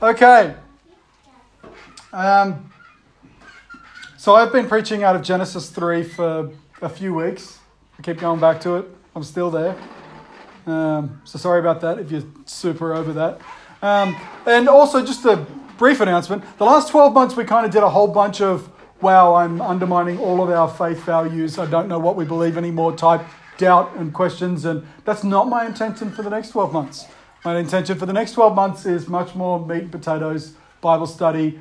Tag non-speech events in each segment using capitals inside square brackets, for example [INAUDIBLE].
Okay. Um, so I've been preaching out of Genesis 3 for a few weeks. I keep going back to it. I'm still there. Um, so sorry about that if you're super over that. Um, and also, just a brief announcement. The last 12 months, we kind of did a whole bunch of, wow, I'm undermining all of our faith values. I don't know what we believe anymore type doubt and questions. And that's not my intention for the next 12 months. My intention for the next 12 months is much more meat and potatoes, Bible study,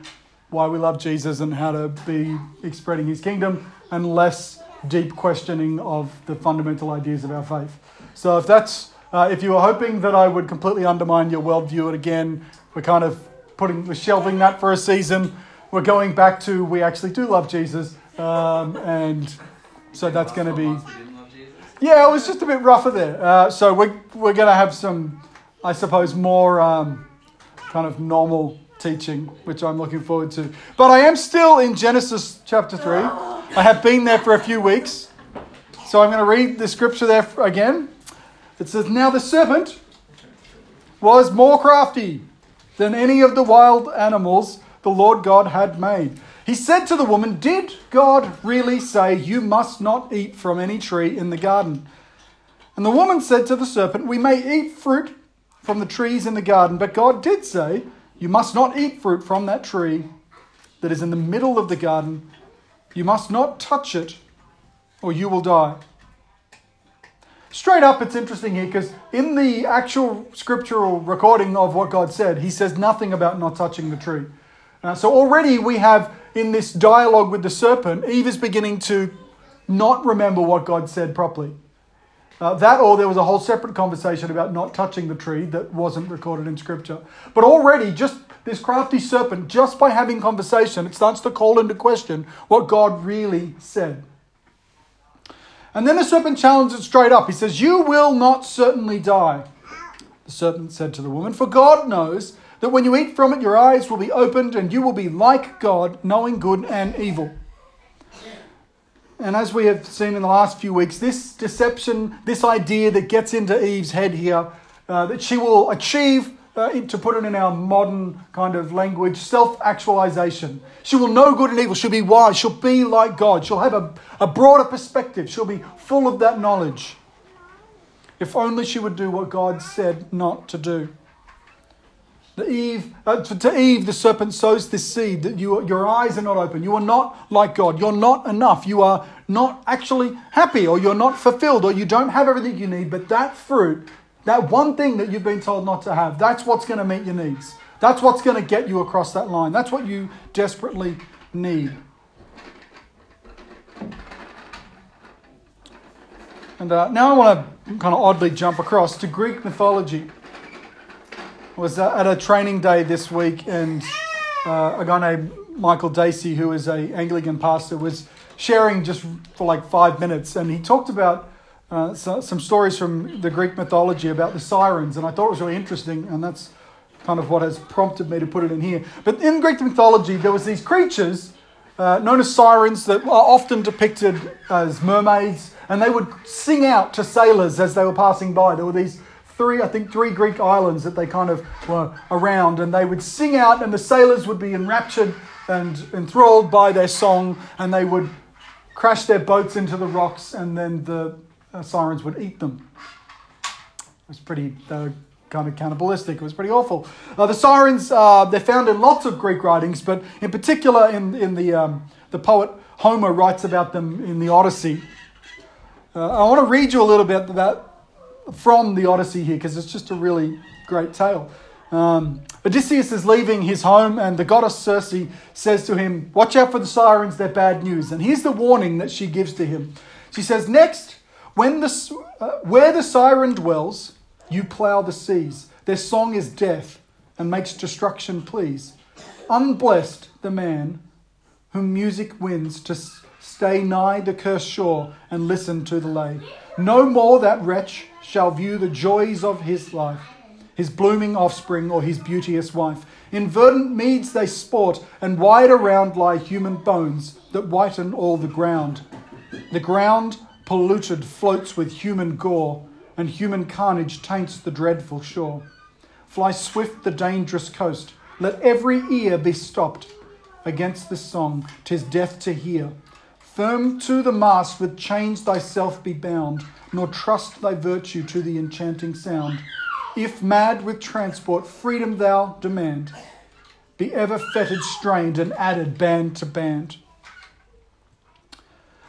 why we love Jesus and how to be spreading his kingdom, and less deep questioning of the fundamental ideas of our faith. So if that's uh, if you were hoping that I would completely undermine your worldview, and again, we're kind of putting we're shelving that for a season. We're going back to we actually do love Jesus, um, and so that's going to be. Yeah, it was just a bit rougher there. Uh, so we're we're going to have some I suppose, more um, kind of normal teaching, which I'm looking forward to. But I am still in Genesis chapter 3. I have been there for a few weeks. So I'm going to read the scripture there again. It says, Now the serpent was more crafty than any of the wild animals the Lord God had made. He said to the woman, Did God really say you must not eat from any tree in the garden? And the woman said to the serpent, We may eat fruit from the trees in the garden, but God did say, You must not eat fruit from that tree that is in the middle of the garden. You must not touch it, or you will die. Straight up, it's interesting here because in the actual scriptural recording of what God said, He says nothing about not touching the tree. Uh, so already we have in this dialogue with the serpent, Eve is beginning to not remember what God said properly. Uh, that or there was a whole separate conversation about not touching the tree that wasn't recorded in scripture. But already, just this crafty serpent, just by having conversation, it starts to call into question what God really said. And then the serpent challenges it straight up. He says, You will not certainly die. The serpent said to the woman, For God knows that when you eat from it, your eyes will be opened and you will be like God, knowing good and evil. And as we have seen in the last few weeks, this deception, this idea that gets into Eve's head here, uh, that she will achieve, uh, to put it in our modern kind of language, self actualization. She will know good and evil. She'll be wise. She'll be like God. She'll have a, a broader perspective. She'll be full of that knowledge. If only she would do what God said not to do. Eve, uh, to Eve, the serpent sows this seed that you, your eyes are not open. You are not like God. You're not enough. You are not actually happy, or you're not fulfilled, or you don't have everything you need. But that fruit, that one thing that you've been told not to have, that's what's going to meet your needs. That's what's going to get you across that line. That's what you desperately need. And uh, now I want to kind of oddly jump across to Greek mythology was uh, at a training day this week, and uh, a guy named Michael Dacey, who is a Anglican pastor, was sharing just for like five minutes, and he talked about uh, so, some stories from the Greek mythology about the sirens, and I thought it was really interesting, and that's kind of what has prompted me to put it in here. But in Greek mythology, there was these creatures uh, known as sirens that are often depicted as mermaids, and they would sing out to sailors as they were passing by. There were these three, I think, three Greek islands that they kind of were around, and they would sing out, and the sailors would be enraptured and enthralled by their song, and they would crash their boats into the rocks, and then the uh, sirens would eat them. It was pretty, were kind of cannibalistic. It was pretty awful. Uh, the sirens, uh, they're found in lots of Greek writings, but in particular in, in the, um, the poet Homer writes about them in the Odyssey. Uh, I want to read you a little bit about from the Odyssey here because it's just a really great tale. Um, Odysseus is leaving his home, and the goddess Circe says to him, Watch out for the sirens, they're bad news. And here's the warning that she gives to him. She says, Next, when the, uh, where the siren dwells, you plough the seas. Their song is death and makes destruction please. Unblessed the man whom music wins to stay nigh the cursed shore and listen to the lay. No more that wretch shall view the joys of his life, his blooming offspring or his beauteous wife. In verdant meads they sport, and wide around lie human bones that whiten all the ground. The ground, polluted, floats with human gore, and human carnage taints the dreadful shore. Fly swift the dangerous coast, Let every ear be stopped against the song, tis death to hear. Firm to the mast with chains thyself be bound, nor trust thy virtue to the enchanting sound. If mad with transport, freedom thou demand, be ever fettered, strained, and added band to band.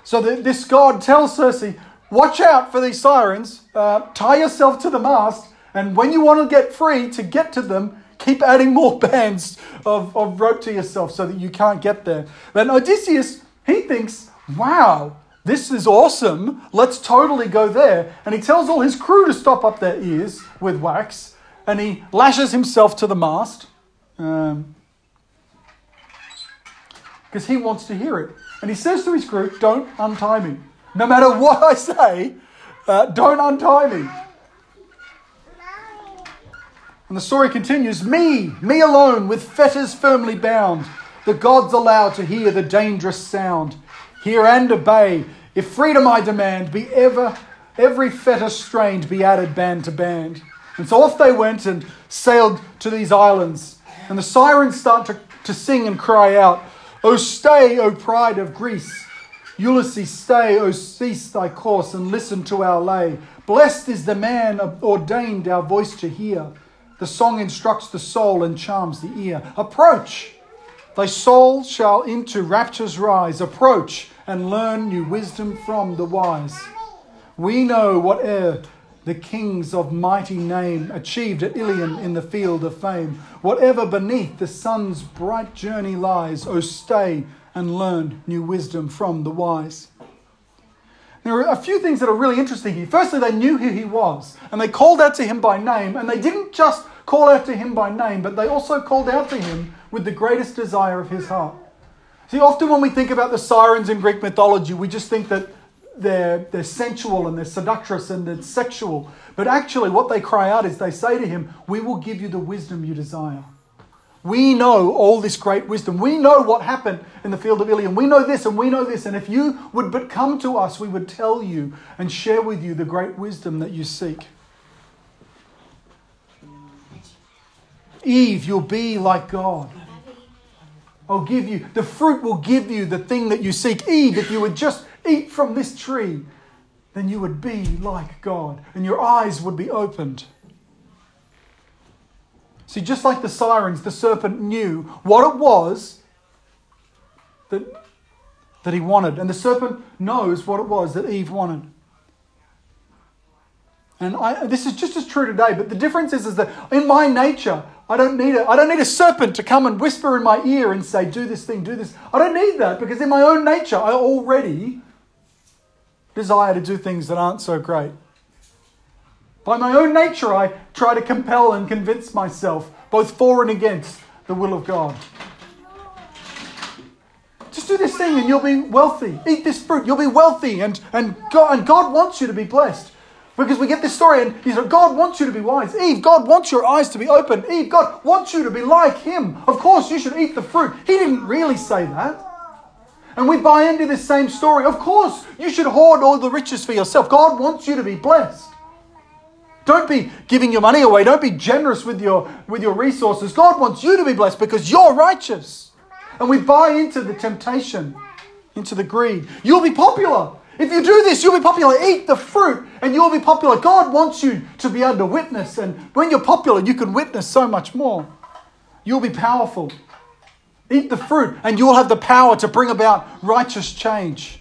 So the, this God tells Circe, watch out for these sirens, uh, tie yourself to the mast, and when you want to get free to get to them, keep adding more [LAUGHS] bands of, of rope to yourself so that you can't get there. Then Odysseus, he thinks, wow, this is awesome. Let's totally go there. And he tells all his crew to stop up their ears with wax, and he lashes himself to the mast because um, he wants to hear it. And he says to his crew, Don't untie me. No matter what I say, uh, don't untie me. And the story continues Me, me alone, with fetters firmly bound, the gods allow to hear the dangerous sound. Hear and obey. If freedom I demand, be ever, every fetter strained, be added band to band. And so off they went and sailed to these islands. And the sirens start to, to sing and cry out, O stay, O pride of Greece. Ulysses, stay, O cease thy course and listen to our lay. Blessed is the man ordained our voice to hear. The song instructs the soul and charms the ear. Approach! Thy soul shall into raptures rise. Approach and learn new wisdom from the wise. We know whate'er the kings of mighty name achieved at Ilion in the field of fame. Whatever beneath the sun's bright journey lies, O stay and learn new wisdom from the wise. There are a few things that are really interesting here. Firstly, they knew who he was, and they called out to him by name, and they didn't just call out to him by name, but they also called out to him with the greatest desire of his heart. See, often when we think about the sirens in Greek mythology, we just think that they're, they're sensual and they're seductress and they're sexual. But actually, what they cry out is they say to him, We will give you the wisdom you desire. We know all this great wisdom. We know what happened in the field of Ilion. We know this and we know this. And if you would but come to us, we would tell you and share with you the great wisdom that you seek. Eve, you'll be like God. I'll give you, the fruit will give you the thing that you seek. Eve, if you would just eat from this tree, then you would be like God and your eyes would be opened. See, just like the sirens, the serpent knew what it was that, that he wanted. And the serpent knows what it was that Eve wanted. And I, this is just as true today, but the difference is, is that in my nature, I don't, need a, I don't need a serpent to come and whisper in my ear and say, do this thing, do this. I don't need that because in my own nature, I already desire to do things that aren't so great. By my own nature, I try to compel and convince myself, both for and against the will of God. Just do this thing and you'll be wealthy. Eat this fruit, you'll be wealthy, and, and, God, and God wants you to be blessed. Because we get this story and he said, God wants you to be wise. Eve, God wants your eyes to be open. Eve, God wants you to be like him. Of course, you should eat the fruit. He didn't really say that. And we buy into this same story. Of course, you should hoard all the riches for yourself. God wants you to be blessed. Don't be giving your money away. Don't be generous with your, with your resources. God wants you to be blessed because you're righteous. And we buy into the temptation, into the greed. You'll be popular. If you do this, you'll be popular. Eat the fruit and you'll be popular. God wants you to be able to witness. And when you're popular, you can witness so much more. You'll be powerful. Eat the fruit and you'll have the power to bring about righteous change.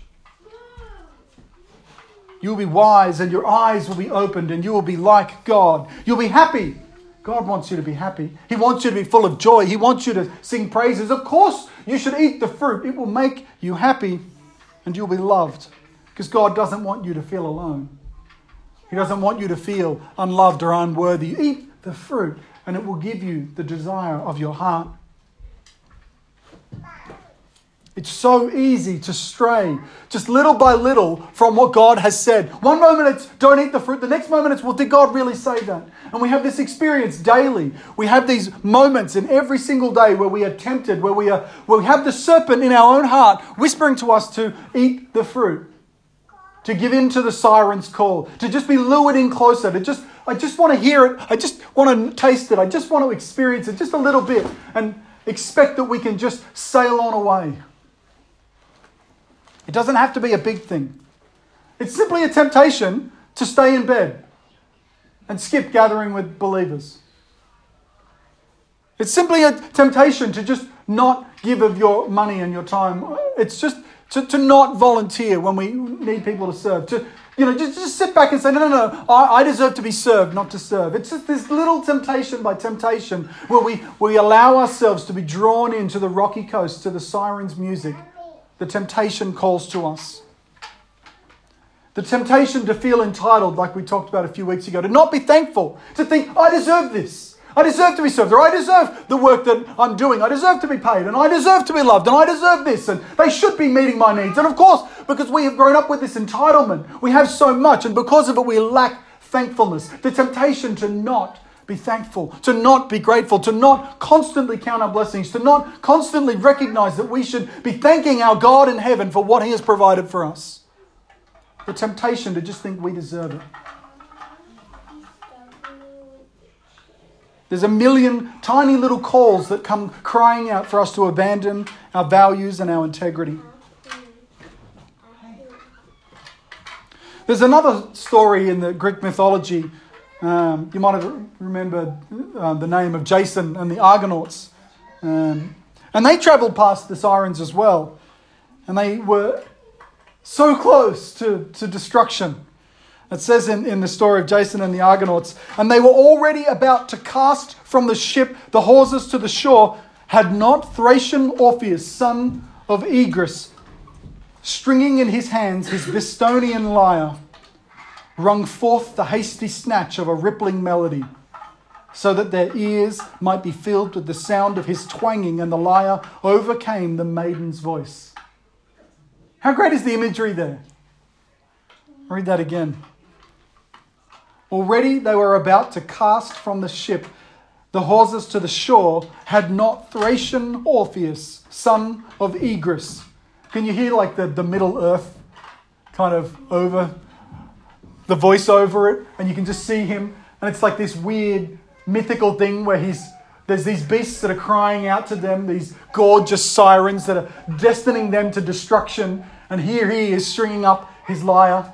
You'll be wise and your eyes will be opened and you will be like God. You'll be happy. God wants you to be happy. He wants you to be full of joy. He wants you to sing praises. Of course, you should eat the fruit. It will make you happy and you'll be loved. Because God doesn't want you to feel alone. He doesn't want you to feel unloved or unworthy. Eat the fruit and it will give you the desire of your heart. It's so easy to stray just little by little from what God has said. One moment it's don't eat the fruit, the next moment it's well, did God really say that? And we have this experience daily. We have these moments in every single day where we are tempted, where we, are, where we have the serpent in our own heart whispering to us to eat the fruit, to give in to the siren's call, to just be lured in closer, to just, I just want to hear it, I just want to taste it, I just want to experience it just a little bit and expect that we can just sail on away. It doesn't have to be a big thing. It's simply a temptation to stay in bed and skip gathering with believers. It's simply a temptation to just not give of your money and your time. It's just to, to not volunteer when we need people to serve. To, you know, just, just sit back and say, no, no, no, I, I deserve to be served, not to serve. It's just this little temptation by temptation where we, we allow ourselves to be drawn into the rocky coast, to the siren's music. The temptation calls to us. The temptation to feel entitled, like we talked about a few weeks ago, to not be thankful, to think, I deserve this. I deserve to be served, or I deserve the work that I'm doing. I deserve to be paid, and I deserve to be loved, and I deserve this, and they should be meeting my needs. And of course, because we have grown up with this entitlement, we have so much, and because of it, we lack thankfulness. The temptation to not be thankful, to not be grateful, to not constantly count our blessings, to not constantly recognize that we should be thanking our God in heaven for what He has provided for us. The temptation to just think we deserve it. There's a million tiny little calls that come crying out for us to abandon our values and our integrity. There's another story in the Greek mythology. Um, you might have remembered uh, the name of Jason and the Argonauts. Um, and they traveled past the Sirens as well. And they were so close to, to destruction. It says in, in the story of Jason and the Argonauts, and they were already about to cast from the ship the hawsers to the shore, had not Thracian Orpheus, son of Oeagrus, stringing in his hands his Bistonian lyre, rung forth the hasty snatch of a rippling melody, so that their ears might be filled with the sound of his twanging, and the lyre overcame the maiden's voice. How great is the imagery there? Read that again. Already they were about to cast from the ship the hawsers to the shore, had not Thracian Orpheus, son of Oeagrus. Can you hear like the, the Middle Earth kind of over the voice over it? And you can just see him, and it's like this weird mythical thing where he's there's these beasts that are crying out to them, these gorgeous sirens that are destining them to destruction. And here he is stringing up his lyre.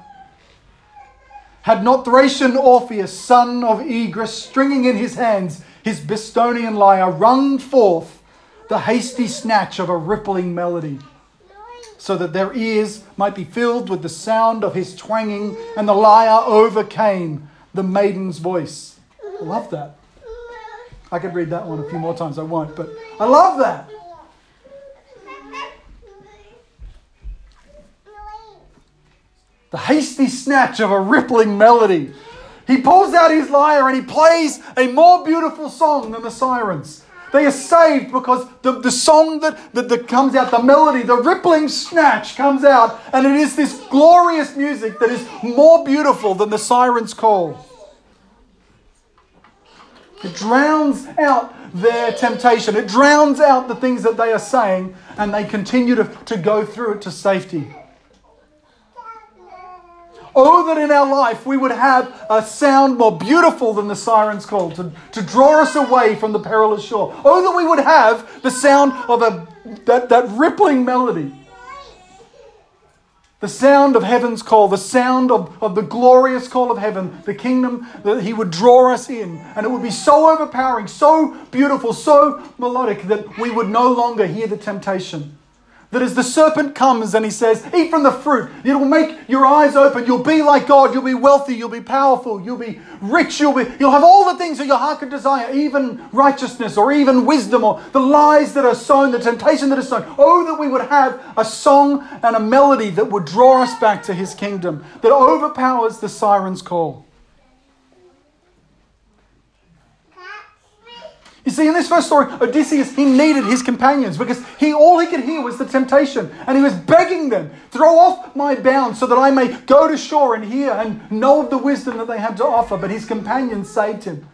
Had not Thracian Orpheus, son of Oeagrus, stringing in his hands his Bistonian lyre, rung forth the hasty snatch of a rippling melody, so that their ears might be filled with the sound of his twanging, and the lyre overcame the maiden's voice. I love that. I could read that one a few more times, I won't, but I love that. The hasty snatch of a rippling melody. He pulls out his lyre and he plays a more beautiful song than the sirens. They are saved because the, the song that, that, that comes out, the melody, the rippling snatch comes out, and it is this glorious music that is more beautiful than the siren's call. It drowns out their temptation, it drowns out the things that they are saying, and they continue to, to go through it to safety. Oh, that in our life we would have a sound more beautiful than the siren's call to, to draw us away from the perilous shore. Oh, that we would have the sound of a, that, that rippling melody. The sound of heaven's call, the sound of, of the glorious call of heaven, the kingdom that He would draw us in. And it would be so overpowering, so beautiful, so melodic that we would no longer hear the temptation. That as the serpent comes and he says, Eat from the fruit, it will make your eyes open. You'll be like God. You'll be wealthy. You'll be powerful. You'll be rich. You'll, be, you'll have all the things that your heart could desire, even righteousness or even wisdom or the lies that are sown, the temptation that is sown. Oh, that we would have a song and a melody that would draw us back to his kingdom, that overpowers the siren's call. See, in this first story, Odysseus, he needed his companions because he all he could hear was the temptation. And he was begging them, throw off my bounds so that I may go to shore and hear and know of the wisdom that they have to offer. But his companions saved him.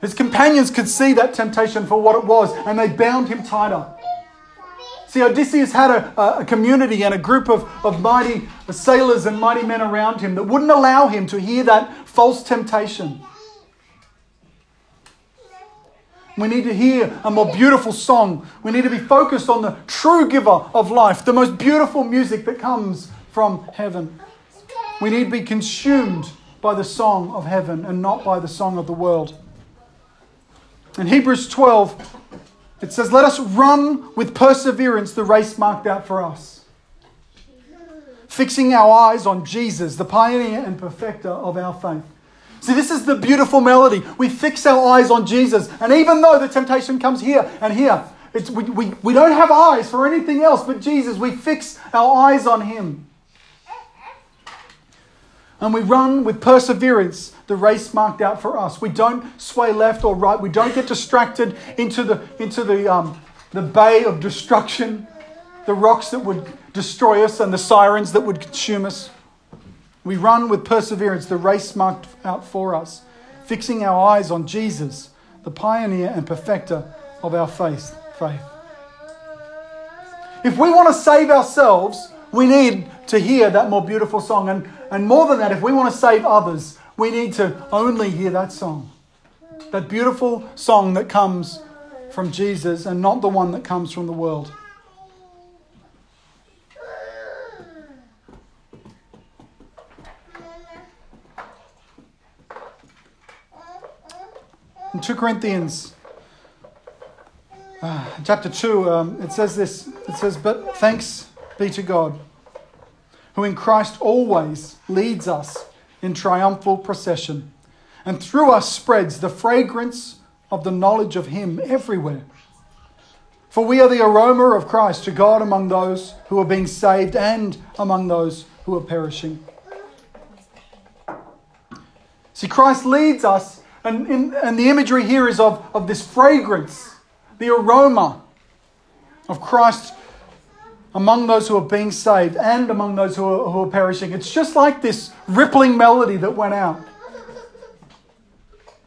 His companions could see that temptation for what it was, and they bound him tighter. See, Odysseus had a, a community and a group of, of mighty sailors and mighty men around him that wouldn't allow him to hear that false temptation. We need to hear a more beautiful song. We need to be focused on the true giver of life, the most beautiful music that comes from heaven. We need to be consumed by the song of heaven and not by the song of the world. In Hebrews 12, it says, Let us run with perseverance the race marked out for us, fixing our eyes on Jesus, the pioneer and perfecter of our faith. See, this is the beautiful melody. We fix our eyes on Jesus. And even though the temptation comes here and here, it's, we, we, we don't have eyes for anything else but Jesus. We fix our eyes on Him. And we run with perseverance the race marked out for us. We don't sway left or right. We don't get distracted into the, into the, um, the bay of destruction, the rocks that would destroy us and the sirens that would consume us. We run with perseverance the race marked out for us, fixing our eyes on Jesus, the pioneer and perfecter of our faith. faith. If we want to save ourselves, we need to hear that more beautiful song. And, and more than that, if we want to save others, we need to only hear that song. That beautiful song that comes from Jesus and not the one that comes from the world. In 2 Corinthians uh, chapter 2, um, it says this it says, But thanks be to God, who in Christ always leads us in triumphal procession, and through us spreads the fragrance of the knowledge of Him everywhere. For we are the aroma of Christ to God among those who are being saved and among those who are perishing. See, Christ leads us and, in, and the imagery here is of, of this fragrance, the aroma of Christ among those who are being saved and among those who are, who are perishing. It's just like this rippling melody that went out.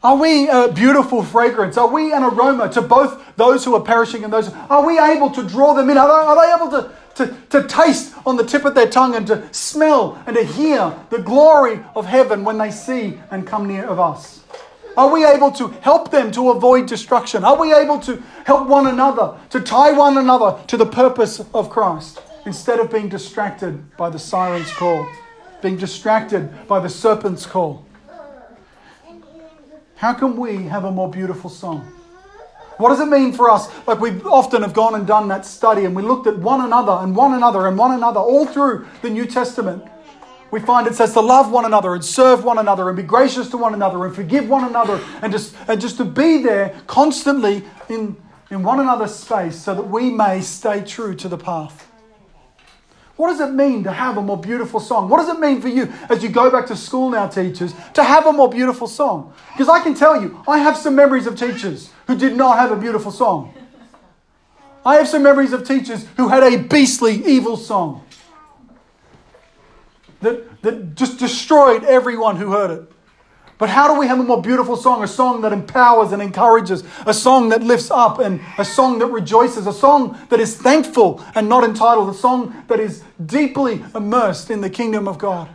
Are we a beautiful fragrance? Are we an aroma to both those who are perishing and those? Are we able to draw them in? Are they, are they able to, to, to taste on the tip of their tongue and to smell and to hear the glory of heaven when they see and come near of us? Are we able to help them to avoid destruction? Are we able to help one another, to tie one another to the purpose of Christ instead of being distracted by the siren's call, being distracted by the serpent's call? How can we have a more beautiful song? What does it mean for us? Like we often have gone and done that study and we looked at one another and one another and one another all through the New Testament we find it says to love one another and serve one another and be gracious to one another and forgive one another and just, and just to be there constantly in, in one another's space so that we may stay true to the path. What does it mean to have a more beautiful song? What does it mean for you as you go back to school now, teachers, to have a more beautiful song? Because I can tell you, I have some memories of teachers who did not have a beautiful song. I have some memories of teachers who had a beastly, evil song that, that just destroyed everyone who heard it. But how do we have a more beautiful song? A song that empowers and encourages, a song that lifts up, and a song that rejoices, a song that is thankful and not entitled, a song that is deeply immersed in the kingdom of God.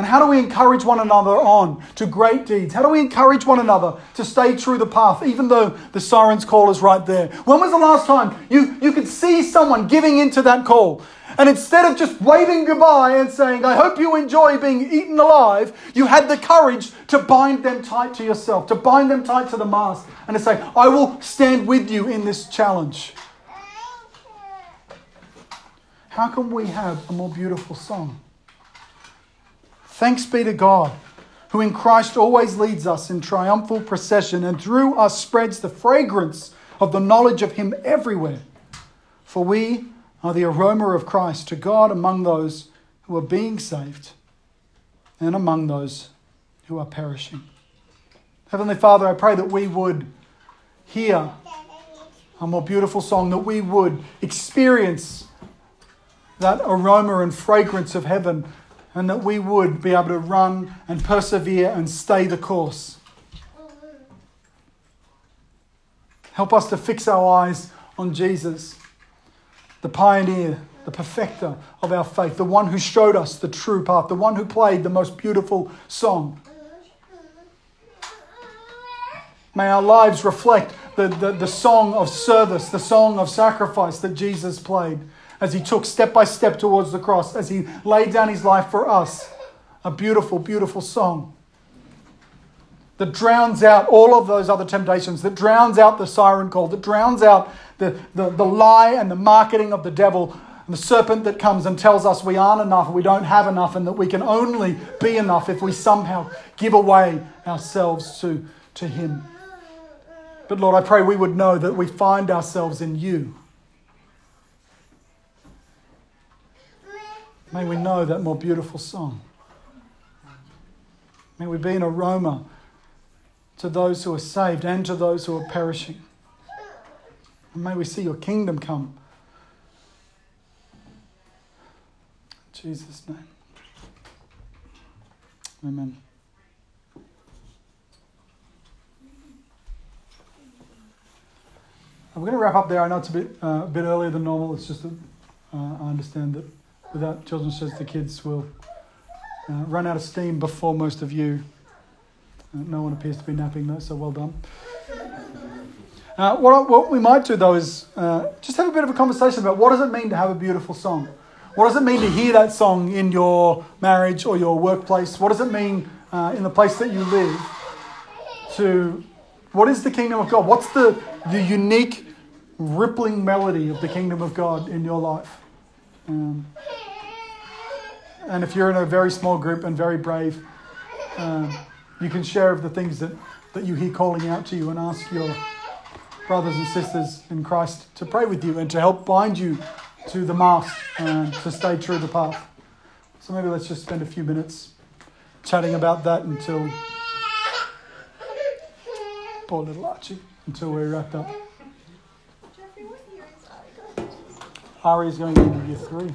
And how do we encourage one another on to great deeds? How do we encourage one another to stay true the path, even though the siren's call is right there? When was the last time you, you could see someone giving into that call? And instead of just waving goodbye and saying, I hope you enjoy being eaten alive, you had the courage to bind them tight to yourself, to bind them tight to the mast, and to say, I will stand with you in this challenge. How can we have a more beautiful song? Thanks be to God, who in Christ always leads us in triumphal procession and through us spreads the fragrance of the knowledge of Him everywhere. For we are the aroma of Christ to God among those who are being saved and among those who are perishing. Heavenly Father, I pray that we would hear a more beautiful song, that we would experience that aroma and fragrance of heaven, and that we would be able to run and persevere and stay the course. Help us to fix our eyes on Jesus the pioneer, the perfecter of our faith, the one who showed us the true path, the one who played the most beautiful song. May our lives reflect the, the, the song of service, the song of sacrifice that Jesus played as he took step by step towards the cross, as he laid down his life for us. A beautiful, beautiful song that drowns out all of those other temptations, that drowns out the siren call, that drowns out the, the, the lie and the marketing of the devil, and the serpent that comes and tells us we aren't enough, we don't have enough, and that we can only be enough if we somehow give away ourselves to, to him. But Lord, I pray we would know that we find ourselves in you. May we know that more beautiful song. May we be an aroma to those who are saved and to those who are perishing. And may we see your kingdom come. In Jesus' name. Amen. I'm going to wrap up there. I know it's a bit uh, a bit earlier than normal. It's just that uh, I understand that without children's says the kids will uh, run out of steam before most of you. Uh, no one appears to be napping though, so well done. Uh, what, what we might do though is uh, just have a bit of a conversation about what does it mean to have a beautiful song? What does it mean to hear that song in your marriage or your workplace? What does it mean uh, in the place that you live? To what is the kingdom of God? What's the, the unique rippling melody of the kingdom of God in your life? Um, and if you're in a very small group and very brave, uh, you can share of the things that, that you hear calling out to you and ask your brothers and sisters in Christ to pray with you and to help bind you to the mast and to stay true to the path. So maybe let's just spend a few minutes chatting about that until poor little Archie until we're wrapped up. Ari is going into year three.